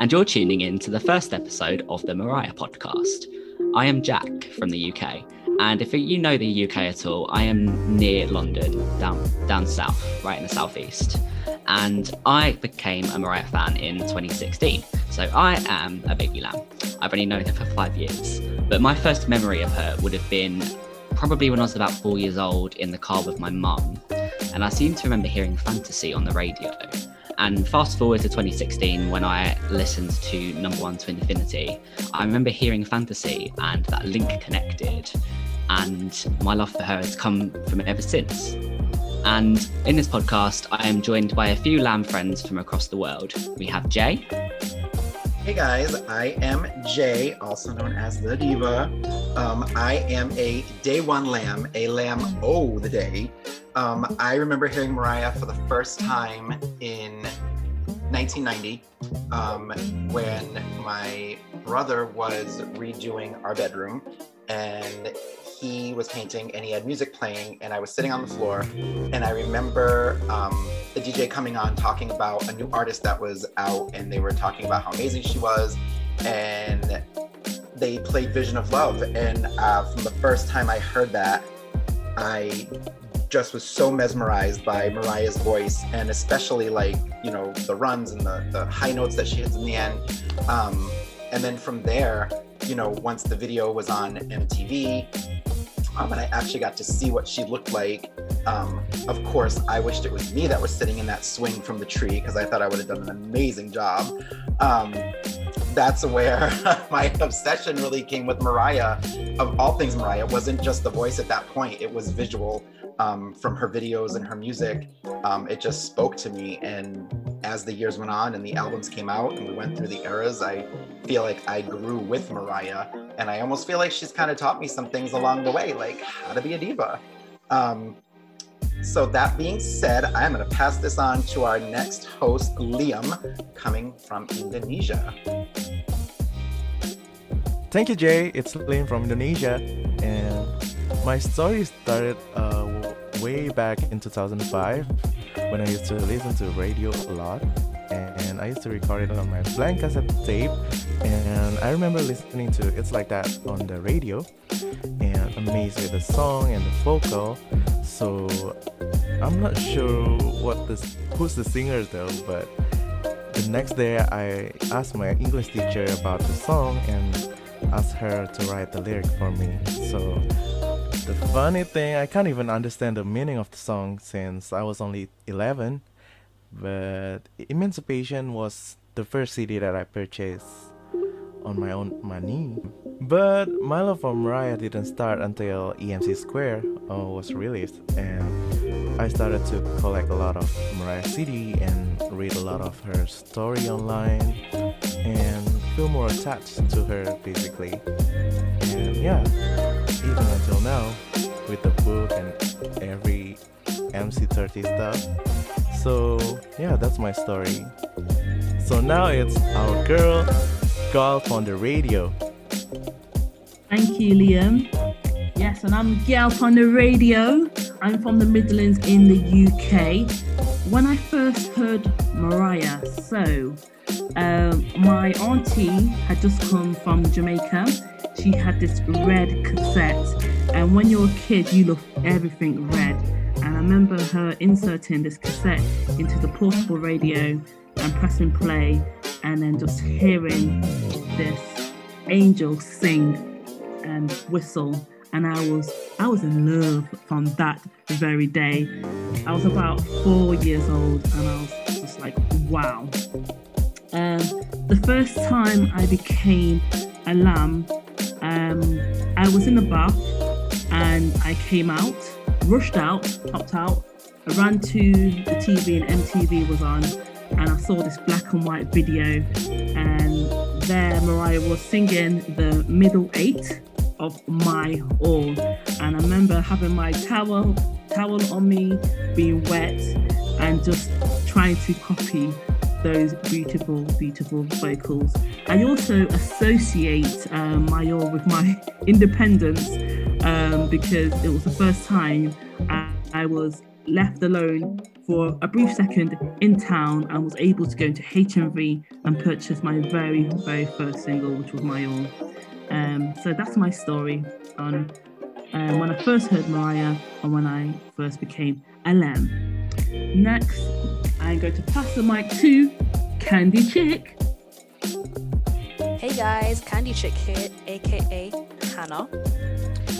and you're tuning in to the first episode of the Mariah podcast. I am Jack from the UK, and if you know the UK at all, I am near London, down down south, right in the southeast. And I became a Mariah fan in 2016. So I am a baby lamb. I've only known her for five years, but my first memory of her would have been probably when I was about four years old in the car with my mum. And I seem to remember hearing Fantasy on the radio. And fast forward to 2016 when I listened to Number One to Infinity, I remember hearing Fantasy and that link connected. And my love for her has come from ever since. And in this podcast, I am joined by a few lamb friends from across the world. We have Jay. Hey guys, I am Jay, also known as the Diva. Um, I am a day one lamb, a lamb oh the day. Um, I remember hearing Mariah for the first time in 1990 um, when my brother was redoing our bedroom and he was painting and he had music playing and I was sitting on the floor and I remember um, the DJ coming on talking about a new artist that was out and they were talking about how amazing she was and they played Vision of Love. And uh, from the first time I heard that I just was so mesmerized by Mariah's voice and especially like, you know, the runs and the, the high notes that she hits in the end. Um, and then from there, you know, once the video was on MTV, um, and I actually got to see what she looked like. Um, of course, I wished it was me that was sitting in that swing from the tree because I thought I would have done an amazing job. Um, that's where my obsession really came with Mariah. Of all things, Mariah wasn't just the voice at that point; it was visual um, from her videos and her music. Um, it just spoke to me. And as the years went on and the albums came out and we went through the eras, I feel like I grew with Mariah. And I almost feel like she's kind of taught me some things along the way, like how to be a diva. Um, so that being said, I'm going to pass this on to our next host, Liam, coming from Indonesia. Thank you, Jay. It's Liam from Indonesia, and my story started uh, way back in 2005 when I used to listen to radio a lot. And I used to record it on my blank cassette tape. And I remember listening to It's Like That on the radio. And amazed with the song and the vocal so I'm not sure what this who's the singer though but the next day I asked my English teacher about the song and asked her to write the lyric for me so the funny thing, I can't even understand the meaning of the song since I was only 11. But Emancipation was the first CD that I purchased on my own money. But my love for Mariah didn't start until EMC Square uh, was released, and I started to collect a lot of Mariah CD and read a lot of her story online, and feel more attached to her basically. And yeah, even until now with the book and every MC30 stuff. So yeah, that's my story. So now it's our girl Golf on the radio. Thank you, Liam. Yes, and I'm Gelp on the radio. I'm from the Midlands in the UK. When I first heard Mariah, so um, my auntie had just come from Jamaica she had this red cassette. And when you're a kid, you love everything red. And I remember her inserting this cassette into the portable radio and pressing play, and then just hearing this angel sing and whistle. And I was I was in love from that very day. I was about four years old, and I was just like, wow. Um, the first time I became a lamb um, I was in the bath and I came out, rushed out, popped out, I ran to the TV and MTV was on, and I saw this black and white video, and there Mariah was singing the middle eight of my all, and I remember having my towel towel on me, being wet, and just trying to copy those beautiful, beautiful vocals. I also associate um, All with my independence um, because it was the first time I, I was left alone for a brief second in town and was able to go into HMV and purchase my very, very first single, which was My All. Um, so that's my story on um, when I first heard Mariah and when I first became lamb. Next, I'm going to pass the mic to Candy Chick. Hey guys, Candy Chick here, aka Hannah.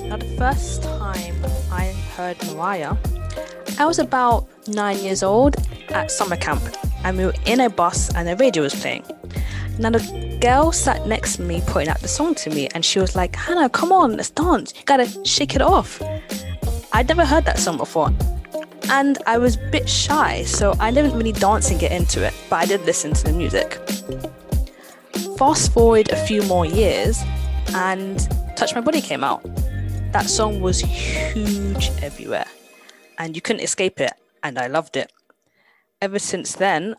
Now, the first time I heard Mariah, I was about nine years old at summer camp, and we were in a bus and the radio was playing. Now, the girl sat next to me pointing out the song to me, and she was like, Hannah, come on, let's dance. You gotta shake it off. I'd never heard that song before, and I was a bit shy, so I didn't really dance and get into it, but I did listen to the music. Fast forward a few more years, and Touch My Body came out. That song was huge everywhere, and you couldn't escape it, and I loved it. Ever since then,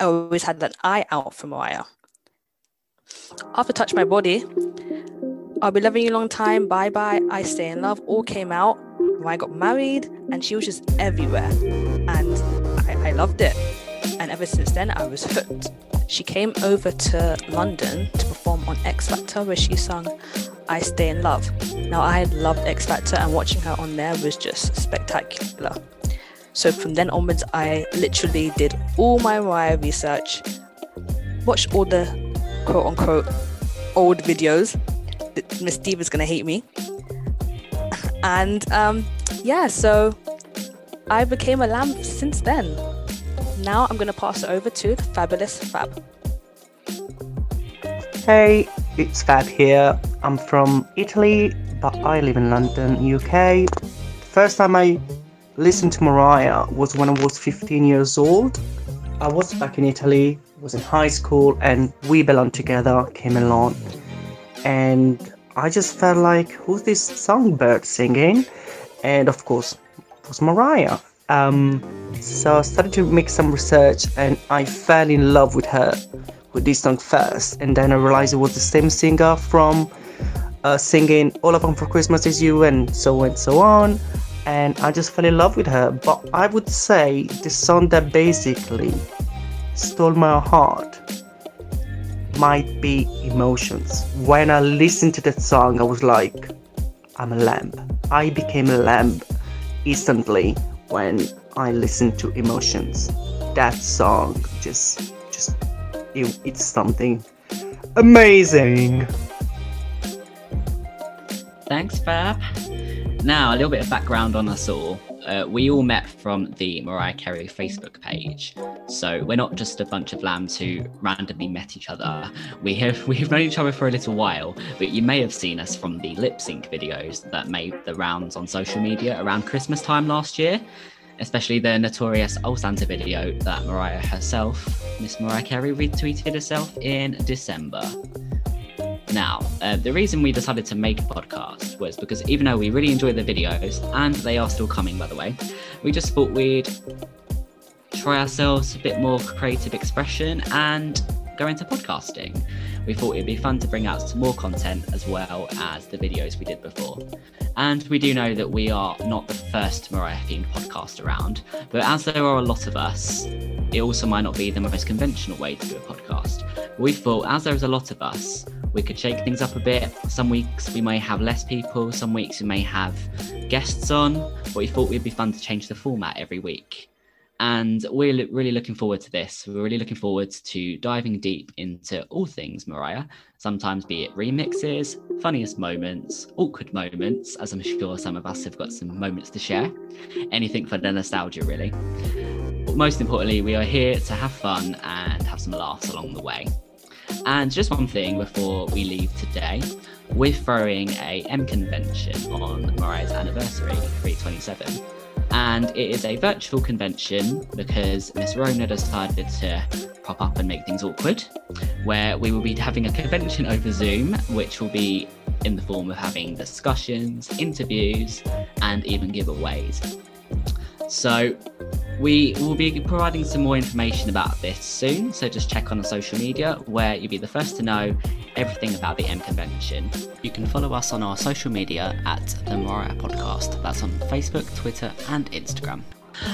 I always had that eye out for Mariah. After Touch My Body, I'll Be Loving You Long Time, Bye Bye, I Stay in Love all came out. when I got married, and she was just everywhere, and I, I loved it. And ever since then, I was hooked. She came over to London to perform on X Factor, where she sang I Stay in Love. Now, I loved X Factor, and watching her on there was just spectacular. So, from then onwards, I literally did all my Mariah research, watched all the quote unquote old videos. Miss Diva's gonna hate me. And um, yeah, so I became a lamb since then. Now I'm gonna pass it over to the fabulous Fab. Hey, it's Fab here. I'm from Italy, but I live in London, UK. The First time I listened to Mariah was when I was 15 years old. I was back in Italy, was in high school, and We Belong Together came along. And I just felt like, who's this songbird singing? And of course, it was Mariah. Um, so I started to make some research and I fell in love with her with this song first. And then I realized it was the same singer from uh, singing All I Want for Christmas Is You and so and so on. And I just fell in love with her. But I would say the song that basically stole my heart might be emotions. When I listened to that song, I was like, I'm a lamb. I became a lamb instantly when I listened to emotions. That song just, just, it, it's something amazing. Thanks, Fab. Now, a little bit of background on us all. Uh, we all met from the Mariah Carey Facebook page. So we're not just a bunch of lambs who randomly met each other. We have we've known each other for a little while, but you may have seen us from the lip sync videos that made the rounds on social media around Christmas time last year, especially the notorious Old Santa video that Mariah herself, Miss Mariah Carey, retweeted herself in December. Now, uh, the reason we decided to make a podcast was because even though we really enjoy the videos, and they are still coming, by the way, we just thought we'd try ourselves a bit more creative expression and go into podcasting. We thought it'd be fun to bring out some more content as well as the videos we did before. And we do know that we are not the first Mariah themed podcast around, but as there are a lot of us, it also might not be the most conventional way to do a podcast. We thought, as there's a lot of us, we could shake things up a bit. Some weeks we may have less people, some weeks we may have guests on, but we thought it'd be fun to change the format every week. And we're really looking forward to this. We're really looking forward to diving deep into all things Mariah, sometimes be it remixes, funniest moments, awkward moments, as I'm sure some of us have got some moments to share. Anything for the nostalgia, really. But most importantly, we are here to have fun and have some laughs along the way. And just one thing before we leave today, we're throwing a M convention on Mariah's anniversary, 327. And it is a virtual convention because Miss Rona decided to pop up and make things awkward, where we will be having a convention over Zoom, which will be in the form of having discussions, interviews, and even giveaways. So we will be providing some more information about this soon, so just check on the social media where you'll be the first to know everything about the M Convention. You can follow us on our social media at the Mariah Podcast. That's on Facebook, Twitter, and Instagram.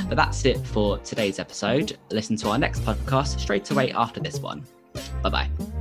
But that's it for today's episode. Listen to our next podcast straight away after this one. Bye bye.